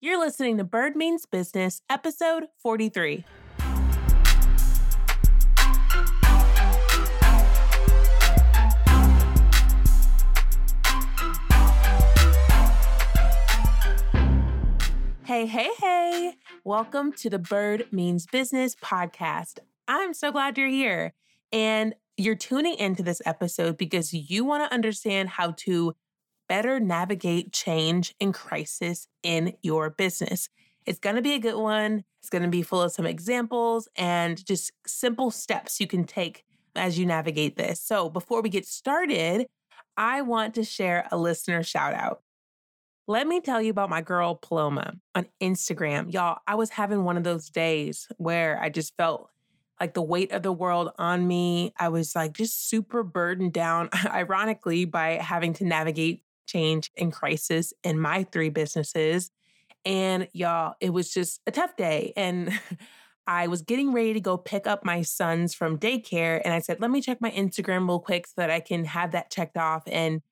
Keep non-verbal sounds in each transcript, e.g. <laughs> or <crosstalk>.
You're listening to Bird Means Business, episode 43. Hey, hey, hey. Welcome to the Bird Means Business podcast. I'm so glad you're here. And you're tuning into this episode because you want to understand how to better navigate change and crisis in your business. It's going to be a good one. It's going to be full of some examples and just simple steps you can take as you navigate this. So, before we get started, I want to share a listener shout out. Let me tell you about my girl Paloma on Instagram. Y'all, I was having one of those days where I just felt like the weight of the world on me. I was like just super burdened down, <laughs> ironically, by having to navigate change and crisis in my three businesses. And y'all, it was just a tough day. And <laughs> I was getting ready to go pick up my sons from daycare. And I said, let me check my Instagram real quick so that I can have that checked off. And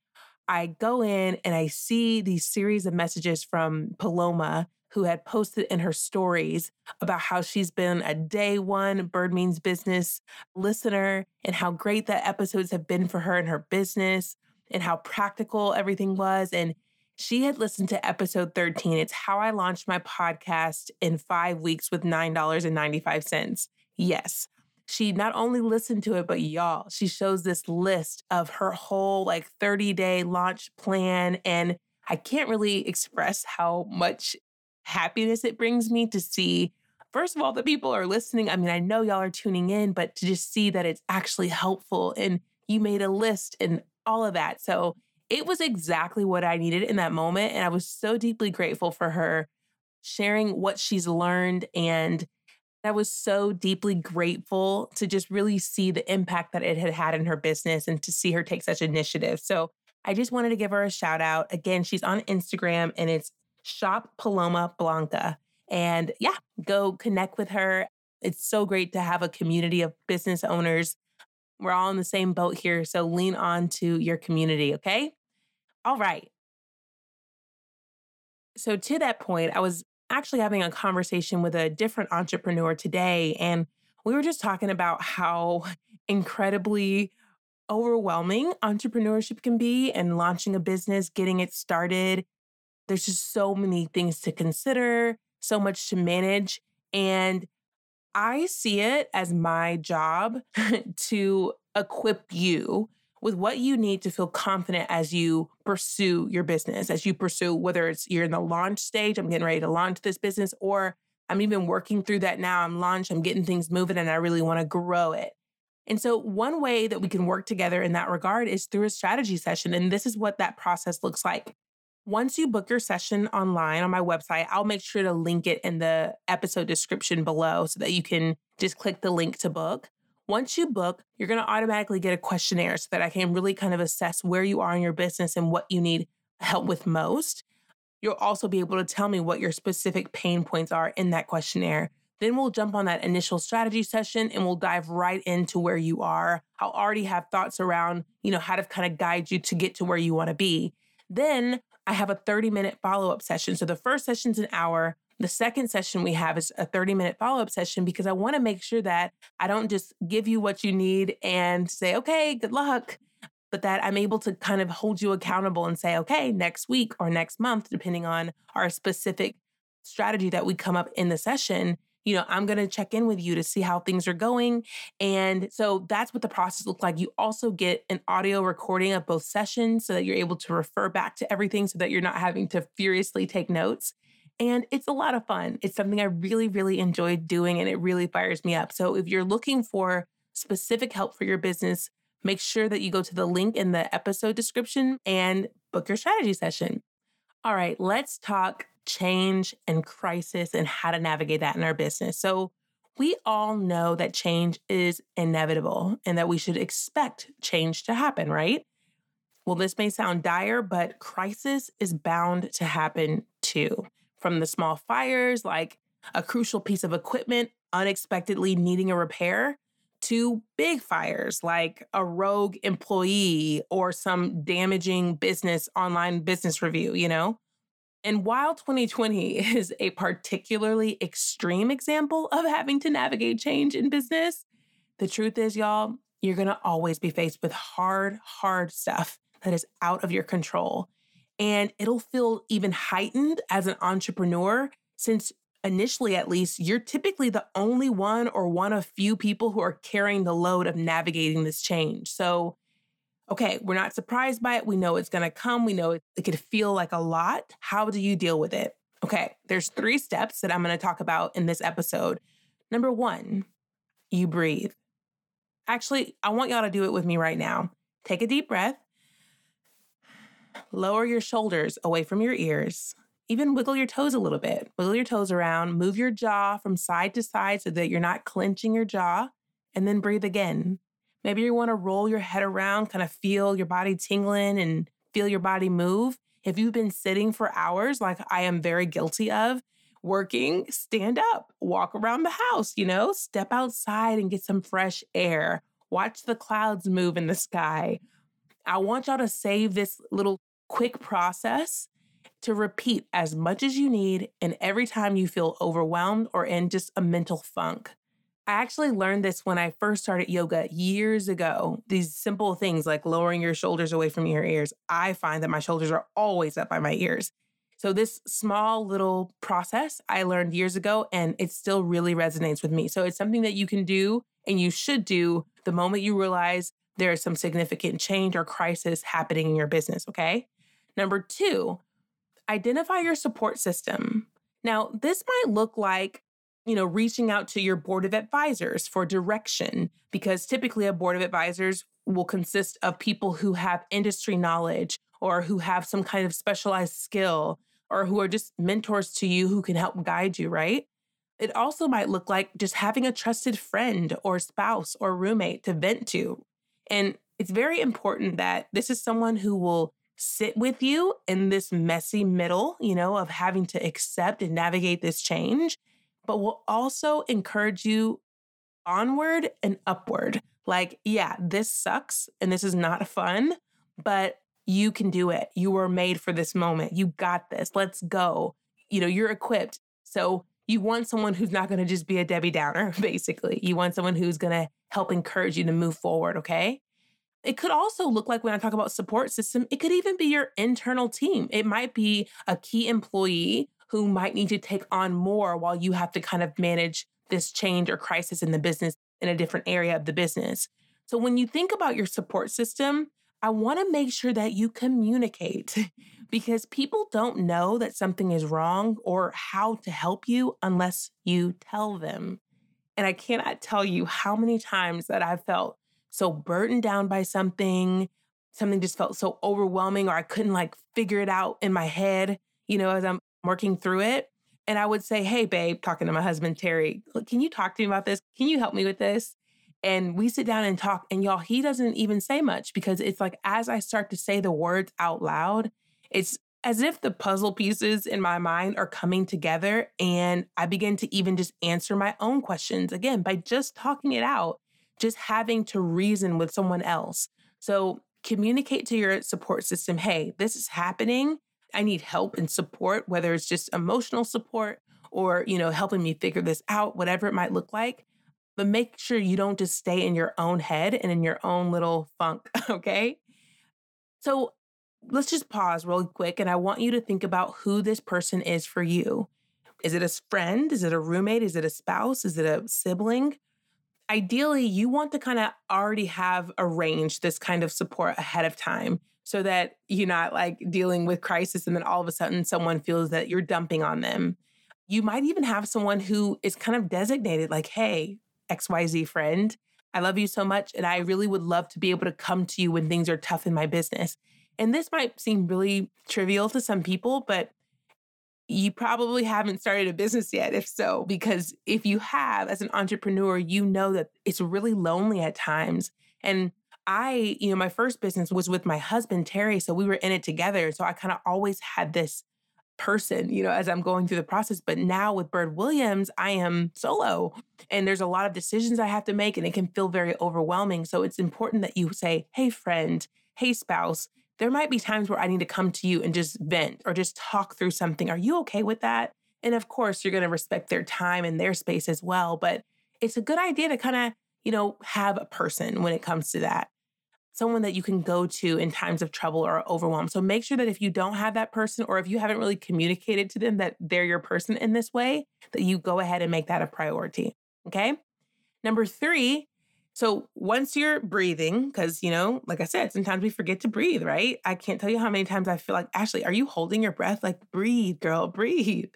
I go in and I see these series of messages from Paloma, who had posted in her stories about how she's been a day one Bird Means Business listener and how great the episodes have been for her and her business and how practical everything was. And she had listened to episode 13. It's how I launched my podcast in five weeks with $9.95. Yes, she not only listened to it, but y'all, she shows this list of her whole like 30 day launch plan. And I can't really express how much happiness it brings me to see, first of all, that people are listening. I mean, I know y'all are tuning in, but to just see that it's actually helpful and you made a list and all of that. So it was exactly what I needed in that moment. And I was so deeply grateful for her sharing what she's learned and I was so deeply grateful to just really see the impact that it had had in her business and to see her take such initiative. So I just wanted to give her a shout out. Again, she's on Instagram and it's Shop Paloma Blanca. And yeah, go connect with her. It's so great to have a community of business owners. We're all in the same boat here. So lean on to your community, okay? All right. So, to that point, I was actually having a conversation with a different entrepreneur today, and we were just talking about how <laughs> incredibly overwhelming entrepreneurship can be and launching a business, getting it started. There's just so many things to consider, so much to manage. And I see it as my job <laughs> to equip you with what you need to feel confident as you pursue your business, as you pursue whether it's you're in the launch stage, I'm getting ready to launch this business, or I'm even working through that now. I'm launched, I'm getting things moving, and I really want to grow it. And so, one way that we can work together in that regard is through a strategy session. And this is what that process looks like. Once you book your session online on my website, I'll make sure to link it in the episode description below so that you can just click the link to book. Once you book, you're going to automatically get a questionnaire so that I can really kind of assess where you are in your business and what you need help with most. You'll also be able to tell me what your specific pain points are in that questionnaire. Then we'll jump on that initial strategy session and we'll dive right into where you are. I'll already have thoughts around, you know, how to kind of guide you to get to where you want to be. Then I have a 30 minute follow up session. So the first session's an hour. The second session we have is a 30 minute follow up session because I want to make sure that I don't just give you what you need and say, okay, good luck, but that I'm able to kind of hold you accountable and say, okay, next week or next month, depending on our specific strategy that we come up in the session, you know, I'm going to check in with you to see how things are going. And so that's what the process looks like. You also get an audio recording of both sessions so that you're able to refer back to everything so that you're not having to furiously take notes. And it's a lot of fun. It's something I really, really enjoy doing and it really fires me up. So if you're looking for specific help for your business, make sure that you go to the link in the episode description and book your strategy session. All right, let's talk change and crisis and how to navigate that in our business. So, we all know that change is inevitable and that we should expect change to happen, right? Well, this may sound dire, but crisis is bound to happen too from the small fires, like a crucial piece of equipment unexpectedly needing a repair, to big fires like a rogue employee or some damaging business online business review, you know? And while 2020 is a particularly extreme example of having to navigate change in business, the truth is, y'all, you're going to always be faced with hard, hard stuff that is out of your control. And it'll feel even heightened as an entrepreneur since initially at least, you're typically the only one or one of few people who are carrying the load of navigating this change. So, okay, we're not surprised by it. We know it's going to come. We know it, it could feel like a lot. How do you deal with it? Okay, there's three steps that I'm going to talk about in this episode. Number one, you breathe. Actually, I want y'all to do it with me right now. Take a deep breath. Lower your shoulders away from your ears. Even wiggle your toes a little bit. Wiggle your toes around. Move your jaw from side to side so that you're not clenching your jaw. And then breathe again. Maybe you want to roll your head around, kind of feel your body tingling and feel your body move. If you've been sitting for hours, like I am very guilty of, working, stand up, walk around the house, you know, step outside and get some fresh air. Watch the clouds move in the sky. I want y'all to save this little quick process to repeat as much as you need and every time you feel overwhelmed or in just a mental funk. I actually learned this when I first started yoga years ago. These simple things like lowering your shoulders away from your ears. I find that my shoulders are always up by my ears. So, this small little process I learned years ago, and it still really resonates with me. So, it's something that you can do and you should do the moment you realize there is some significant change or crisis happening in your business. Okay. Number two, identify your support system. Now, this might look like you know, reaching out to your board of advisors for direction, because typically a board of advisors will consist of people who have industry knowledge or who have some kind of specialized skill or who are just mentors to you who can help guide you, right? It also might look like just having a trusted friend or spouse or roommate to vent to. And it's very important that this is someone who will sit with you in this messy middle, you know, of having to accept and navigate this change, but will also encourage you onward and upward. Like, yeah, this sucks and this is not fun, but you can do it. You were made for this moment. You got this. Let's go. You know, you're equipped. So you want someone who's not going to just be a Debbie Downer, <laughs> basically. You want someone who's going to help encourage you to move forward, okay? It could also look like when I talk about support system, it could even be your internal team. It might be a key employee who might need to take on more while you have to kind of manage this change or crisis in the business in a different area of the business. So when you think about your support system, I want to make sure that you communicate <laughs> because people don't know that something is wrong or how to help you unless you tell them. And I cannot tell you how many times that I've felt so burdened down by something, something just felt so overwhelming, or I couldn't like figure it out in my head, you know, as I'm working through it. And I would say, Hey, babe, talking to my husband, Terry, can you talk to me about this? Can you help me with this? And we sit down and talk. And y'all, he doesn't even say much because it's like as I start to say the words out loud, it's as if the puzzle pieces in my mind are coming together. And I begin to even just answer my own questions again by just talking it out just having to reason with someone else. So communicate to your support system hey, this is happening. I need help and support, whether it's just emotional support or, you know, helping me figure this out, whatever it might look like. But make sure you don't just stay in your own head and in your own little funk, <laughs> okay? So let's just pause real quick. And I want you to think about who this person is for you. Is it a friend? Is it a roommate? Is it a spouse? Is it a sibling? ideally you want to kind of already have arranged this kind of support ahead of time so that you're not like dealing with crisis and then all of a sudden someone feels that you're dumping on them. You might even have someone who is kind of designated like, hey, XYZ friend, I love you so much. And I really would love to be able to come to you when things are tough in my business. And this might seem really trivial to some people, but you probably haven't started a business yet. If so, because if you have as an entrepreneur, you know that it's really lonely at times. And I, you know, my first business was with my husband, Terry. So we were in it together. So I kind of always had this person, you know, as I'm going through the process. But now with Bird Williams, I am solo and there's a lot of decisions I have to make and it can feel very overwhelming. So it's important that you say, hey, friend, hey, spouse, there might be times where I need to come to you and just vent or just talk through something. Are you okay with that? And of course, you're going to respect their time and their space as well. But it's a good idea to kind of, you know, have a person when it comes to that. Someone that you can go to in times of trouble or overwhelm. So make sure that if you don't have that person or if you haven't really communicated to them that they're your person in this way, that you go ahead and make that a priority. Okay. Number three so once you're breathing, because, you know, like I said, sometimes we forget to breathe, right? I can't tell you how many times I feel like, Ashley, are you holding your breath? Like, breathe, girl, <laughs> breathe.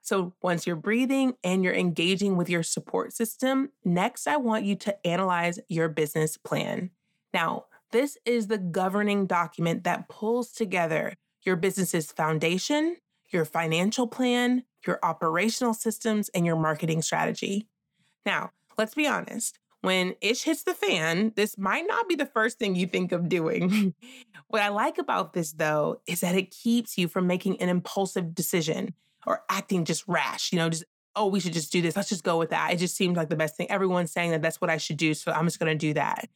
So once you're breathing and you're engaging with your support system, next, I want you to analyze your business plan. Now, this is the governing document that pulls together your business's foundation, your financial plan, your operational systems, and your marketing strategy. Now, let's be honest when ish hits the fan, this might not be the first thing you think of doing. <laughs> what I like about this, though, is that it keeps you from making an impulsive decision or acting just rash, you know, just, oh, we should just do this. Let's just go with that. It just seems like the best thing. Everyone's saying that that's what I should do. So I'm just going to do that.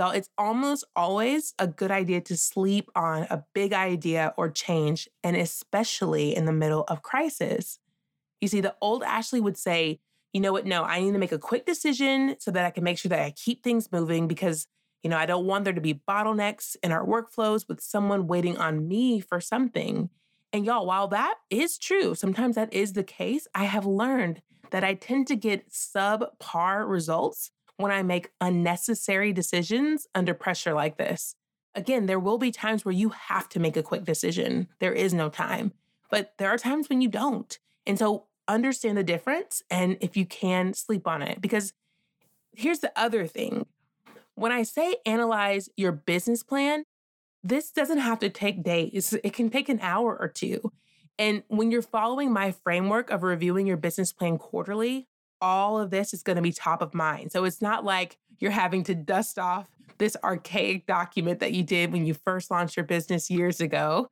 Y'all, it's almost always a good idea to sleep on a big idea or change, and especially in the middle of crisis. You see, the old Ashley would say, you know what? No, I need to make a quick decision so that I can make sure that I keep things moving because, you know, I don't want there to be bottlenecks in our workflows with someone waiting on me for something. And y'all, while that is true, sometimes that is the case, I have learned that I tend to get subpar results when I make unnecessary decisions under pressure like this. Again, there will be times where you have to make a quick decision. There is no time, but there are times when you don't. And so understand the difference and if you can sleep on it. Because here's the other thing when I say analyze your business plan, this doesn't have to take days, it can take an hour or two. And when you're following my framework of reviewing your business plan quarterly, all of this is going to be top of mind. So it's not like you're having to dust off this archaic document that you did when you first launched your business years ago.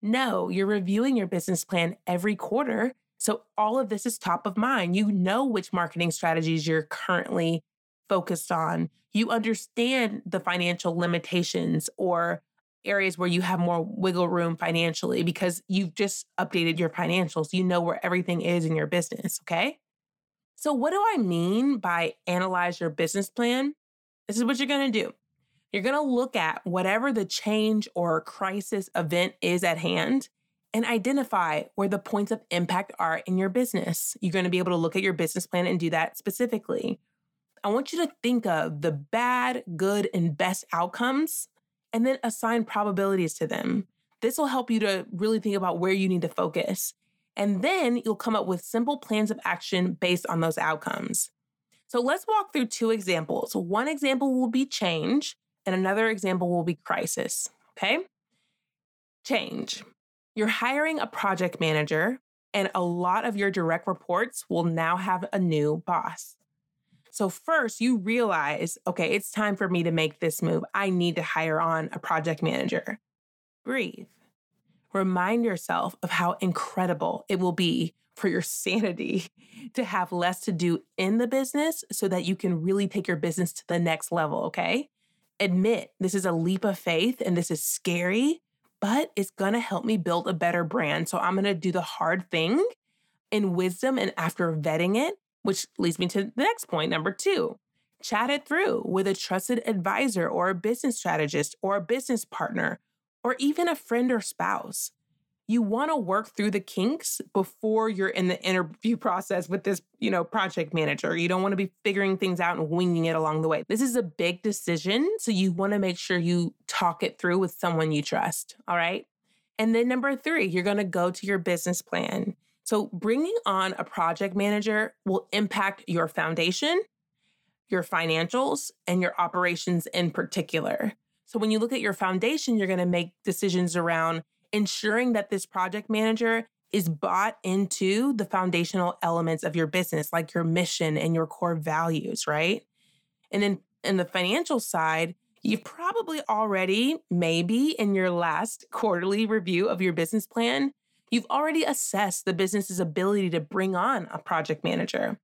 No, you're reviewing your business plan every quarter so all of this is top of mind. You know which marketing strategies you're currently focused on. You understand the financial limitations or areas where you have more wiggle room financially because you've just updated your financials. You know where everything is in your business, okay? So, what do I mean by analyze your business plan? This is what you're gonna do. You're gonna look at whatever the change or crisis event is at hand and identify where the points of impact are in your business. You're going to be able to look at your business plan and do that specifically. I want you to think of the bad, good, and best outcomes and then assign probabilities to them. This will help you to really think about where you need to focus. And then you'll come up with simple plans of action based on those outcomes. So let's walk through two examples. One example will be change, and another example will be crisis. Okay? Change. You're hiring a project manager, and a lot of your direct reports will now have a new boss. So, first, you realize, okay, it's time for me to make this move. I need to hire on a project manager. Breathe. Remind yourself of how incredible it will be for your <laughs> sanity to have less to do in the business so that you can really take your business to the next level, okay? Admit this is a leap of faith and this is scary, but it's gonna help me build a better brand. So I'm gonna do the hard thing in wisdom and after vetting it, which leads me to the next point, number two. Chat it through with a trusted advisor or a business strategist or a business partner or even a friend or spouse you want to work through the kinks before you're in the interview <laughs> process with this, you know, project manager. You don't want to be figuring things out and winging it along the way. This is a big decision, so you want to make sure you talk it through with someone you trust, all right? And then number 3, you're going to go to your business plan. So bringing on a project manager will impact your foundation, your financials, and your operations in particular. So when you look at your foundation, you're going to make decisions around ensuring that this project manager is bought into the foundational elements of your business, like your mission and your core values, right? And then in the financial side, you probably already, maybe in your last quarterly review of your business plan, you've already assessed the business's ability to bring on a project manager.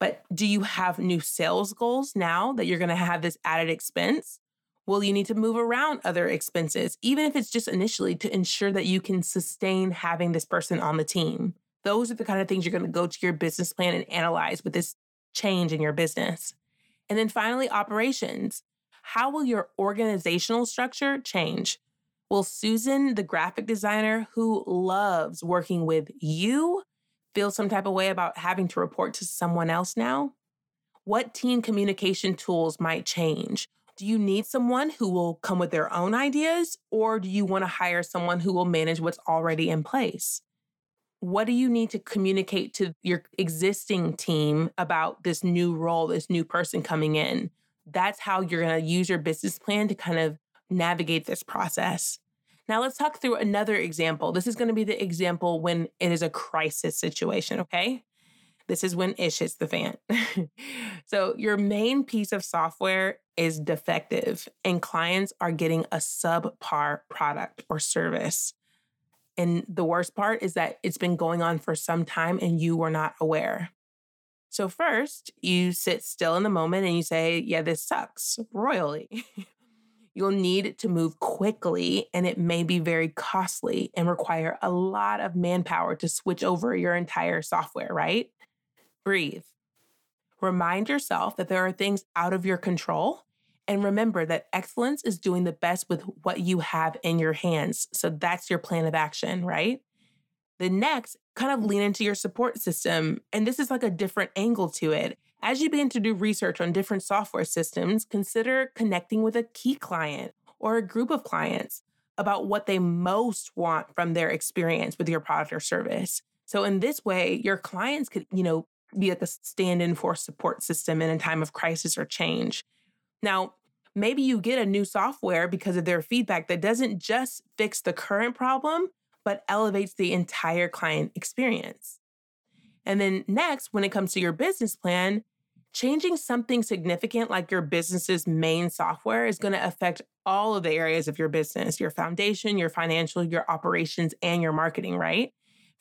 But do you have new sales goals now that you're going to have this added expense? Will you need to move around other expenses, even if it's just initially to ensure that you can sustain having this person on the team? Those are the kind of things you're going to go to your business plan and analyze with this change in your business. And then finally, operations. How will your organizational structure change? Will Susan, the graphic designer who loves working with you, feel some type of way about having to report to someone else now? What team communication tools might change? Do you need someone who will come with their own ideas, or do you want to hire someone who will manage what's already in place? What do you need to communicate to your existing team about this new role, this new person coming in? That's how you're going to use your business plan to kind of navigate this process. Now, let's talk through another example. This is going to be the example when it is a crisis situation, okay? This is when ish hits the fan. <laughs> so, your main piece of software is defective, and clients are getting a subpar product or service. And the worst part is that it's been going on for some time and you were not aware. So, first, you sit still in the moment and you say, Yeah, this sucks royally. <laughs> You'll need to move quickly, and it may be very costly and require a lot of manpower to switch over your entire software, right? Breathe. Remind yourself that there are things out of your control. And remember that excellence is doing the best with what you have in your hands. So that's your plan of action, right? The next, kind of lean into your support system. And this is like a different angle to it. As you begin to do research on different software systems, consider connecting with a key client or a group of clients about what they most want from their experience with your product or service. So in this way, your clients could, you know, be like a stand-in for support system in a time of crisis or change. Now, maybe you get a new software because of their feedback that doesn't just fix the current problem, but elevates the entire client experience. And then next, when it comes to your business plan, changing something significant like your business's main software is going to affect all of the areas of your business your foundation, your financial, your operations, and your marketing, right?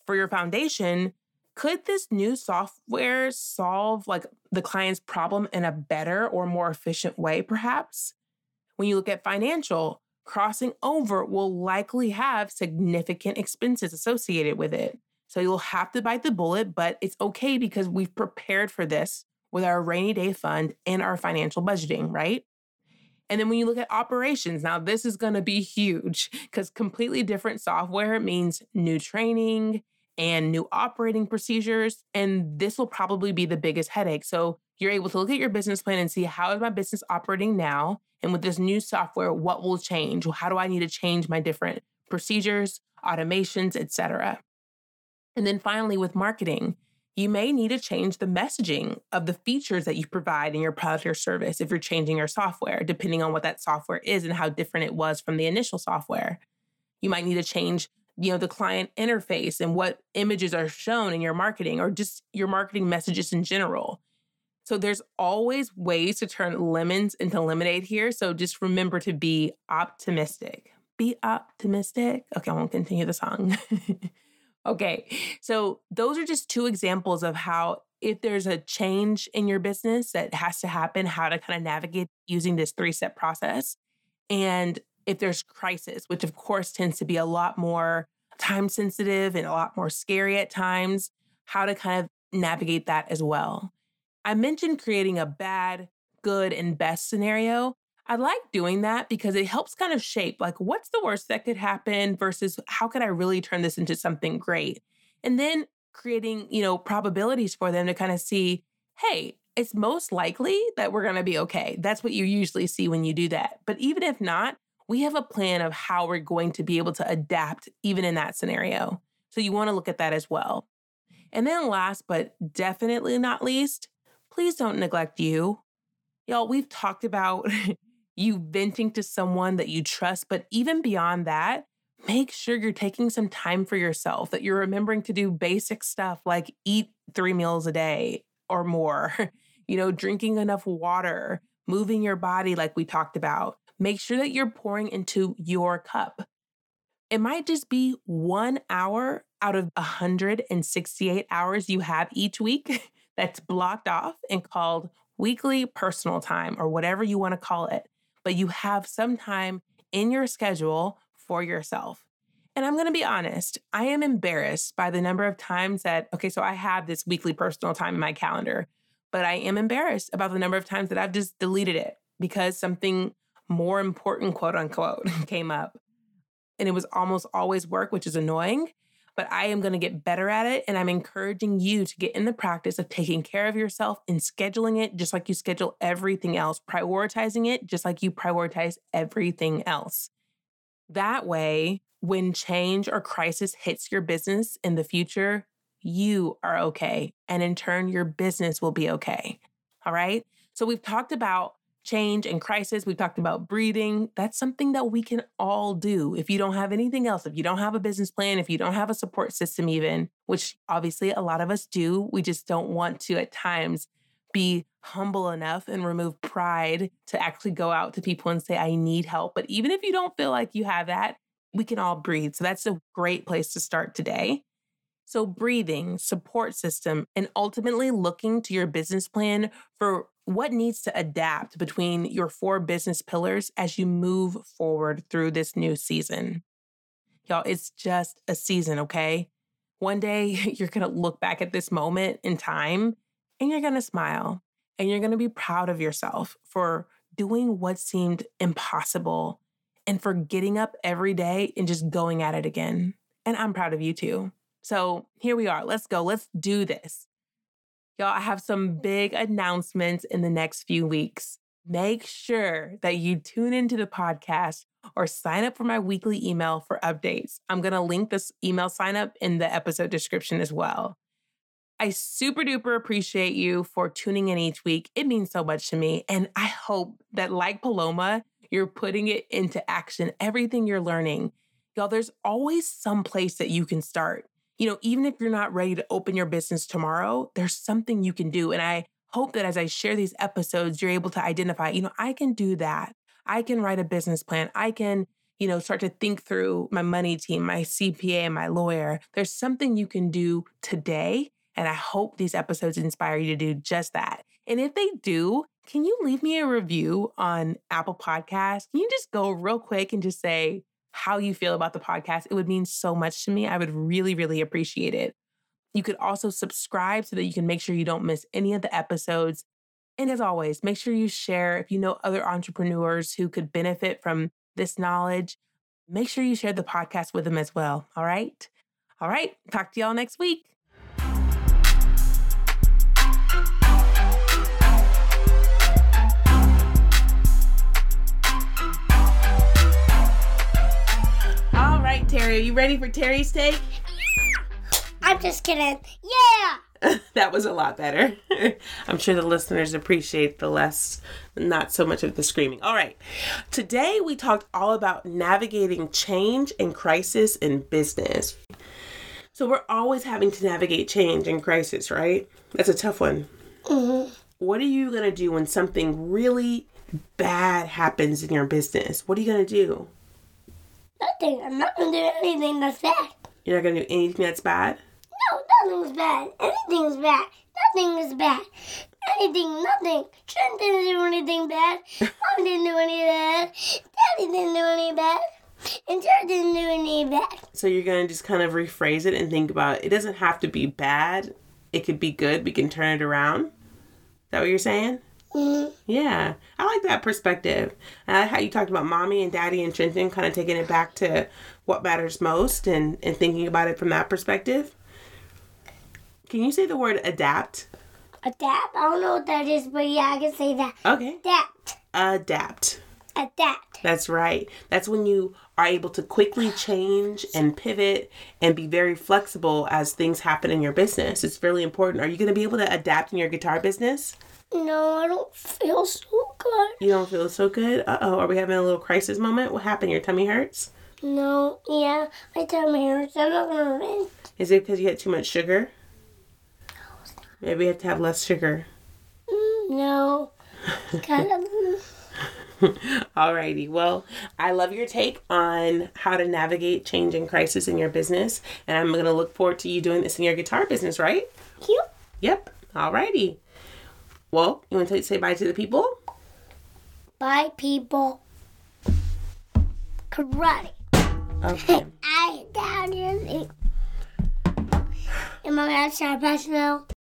For your foundation, could this new software solve like the client's problem in a better or more efficient way, perhaps? When you look at financial, crossing over will likely have significant expenses associated with it. So you'll have to bite the bullet, but it's okay because we've prepared for this with our rainy day fund and our financial budgeting, right? And then when you look at operations, now this is going to be huge because completely different software means new training and new operating procedures. And this will probably be the biggest headache. So you're able to look at your business plan and see how is my business operating now? And with this new software, what will change? How do I need to change my different procedures, automations, etc.? And then finally, with marketing, you may need to change the messaging of the features that you provide in your product or service if you're changing your software, depending on what that software is and how different it was from the initial software. You might need to change you know the client interface and what images are shown in your marketing or just your marketing messages in general so there's always ways to turn lemons into lemonade here. So just remember to be optimistic. Be optimistic. Okay, I won't continue the song. <laughs> okay, so those are just two examples of how if there's a change in your business that has to happen, how to kind of navigate using this three step process. And if there's crisis, which of course tends to be a lot more time sensitive and a lot more scary at times, how to kind of navigate that as well. I mentioned creating a bad, good, and best scenario. I like doing that because it helps kind of shape like what's the worst that could happen versus how could I really turn this into something great? And then creating, you know, probabilities for them to kind of see, hey, it's most likely that we're going to be okay. That's what you usually see when you do that. But even if not, we have a plan of how we're going to be able to adapt even in that scenario. So you want to look at that as well. And then last but definitely not least, please don't neglect you. Y'all, we've talked about <laughs> you venting to someone that you trust, but even beyond that, make sure you're taking some time for yourself, that you're remembering to do basic stuff like eat three meals a day or more, <laughs> you know, drinking enough water, moving your body like we talked about. Make sure that you're pouring into your cup. It might just be one hour out of 168 hours you have each week <laughs> that's blocked off and called weekly personal time or whatever you want to call it. but you have some time in your schedule for yourself. And I'm going to be honest, I am embarrassed by the number of times that, okay, so I have this weekly personal time in my calendar, but I am embarrassed about the number of times that I've just deleted it because something more important, quote unquote, <laughs> came up. And it was almost always work, which is annoying, but I am going to get better at it. And I'm encouraging you to get in the practice of taking care of yourself and scheduling it just like you schedule everything else, prioritizing it just like you prioritize everything else. That way, when change or crisis hits your business in the future, you are okay. And in turn, your business will be okay. All right. So we've talked about change and crisis. We've talked about breathing. That's something that we can all do. If you don't have anything else, if you don't have a business plan, if you don't have a support system, even, which obviously a lot of us do, we just don't want to at times be humble enough and remove pride to actually go out to people and say, I need help. But even if you don't feel like you have that, we can all breathe. So that's a great place to start today. So, breathing, support system, and ultimately looking to your business plan for what needs to adapt between your four business pillars as you move forward through this new season. Y'all, it's just a season, okay? One day <laughs> you're gonna look back at this moment in time and you're gonna smile and you're gonna be proud of yourself for doing what seemed impossible and for getting up every day and just going at it again. And I'm proud of you too. So here we are. Let's go. Let's do this. Y'all, I have some big announcements in the next few weeks. Make sure that you tune into the podcast or sign up for my weekly email for updates. I'm going to link this email sign up in the episode description as well. I super duper appreciate you for tuning in each week. It means so much to me. And I hope that, like Paloma, you're putting it into action, everything you're learning. Y'all, there's always some place that you can start you know, even if you're not ready to open your business tomorrow, there's something you can do. And I hope that as I share these episodes, you're able to identify, you know, I can do that. I can write a business plan. I can, you know, start to think through my money team, my CPA, my lawyer. There's something you can do today. And I hope these episodes inspire you to do just that. And if they do, can you leave me a review on Apple Podcasts? Can you just go real quick and just say, how you feel about the podcast. It would mean so much to me. I would really, really appreciate it. You could also subscribe so that you can make sure you don't miss any of the episodes. And as always, make sure you share if you know other entrepreneurs who could benefit from this knowledge. Make sure you share the podcast with them as well. All right. All right. Talk to y'all next week. Terry. Are you ready for Terry's take? I'm just kidding. Yeah! <laughs> that was a lot better. <laughs> I'm sure the listeners appreciate the less, not so much of the screaming. All right. Today we talked all about navigating change and crisis in business. So we're always having to navigate change and crisis, right? That's a tough one. Mm-hmm. What are you going to do when something really bad happens in your business? What are you going to do? Nothing. I'm not gonna do anything that's bad. You're not gonna do anything that's bad? No, nothing's bad. Anything's bad. Nothing is bad. Anything, nothing. Trent didn't do anything bad. <laughs> Mom didn't do any bad. Daddy didn't do any bad. And Jared didn't do any bad. So you're gonna just kind of rephrase it and think about it doesn't have to be bad. It could be good. We can turn it around. Is that what you're saying? Mm-hmm. Yeah, I like that perspective. I like how you talked about mommy and daddy and Trenton, kind of taking it back to what matters most and, and thinking about it from that perspective. Can you say the word adapt? Adapt? I don't know what that is, but yeah, I can say that. Okay. Adapt. Adapt. Adapt. That's right. That's when you are able to quickly change and pivot and be very flexible as things happen in your business. It's really important. Are you going to be able to adapt in your guitar business? No, I don't feel so good. You don't feel so good? Uh oh, are we having a little crisis moment? What happened? Your tummy hurts? No, yeah, my tummy hurts. I'm not gonna rinse. Is it because you had too much sugar? Maybe you have to have less sugar. Mm, no. <laughs> kind of. <laughs> Alrighty. Well, I love your take on how to navigate change and crisis in your business. And I'm going to look forward to you doing this in your guitar business, right? Yep. Yep. Alrighty. Well, you want to say bye to the people? Bye, people. Karate. Okay. <laughs> I down here. Am I passing now?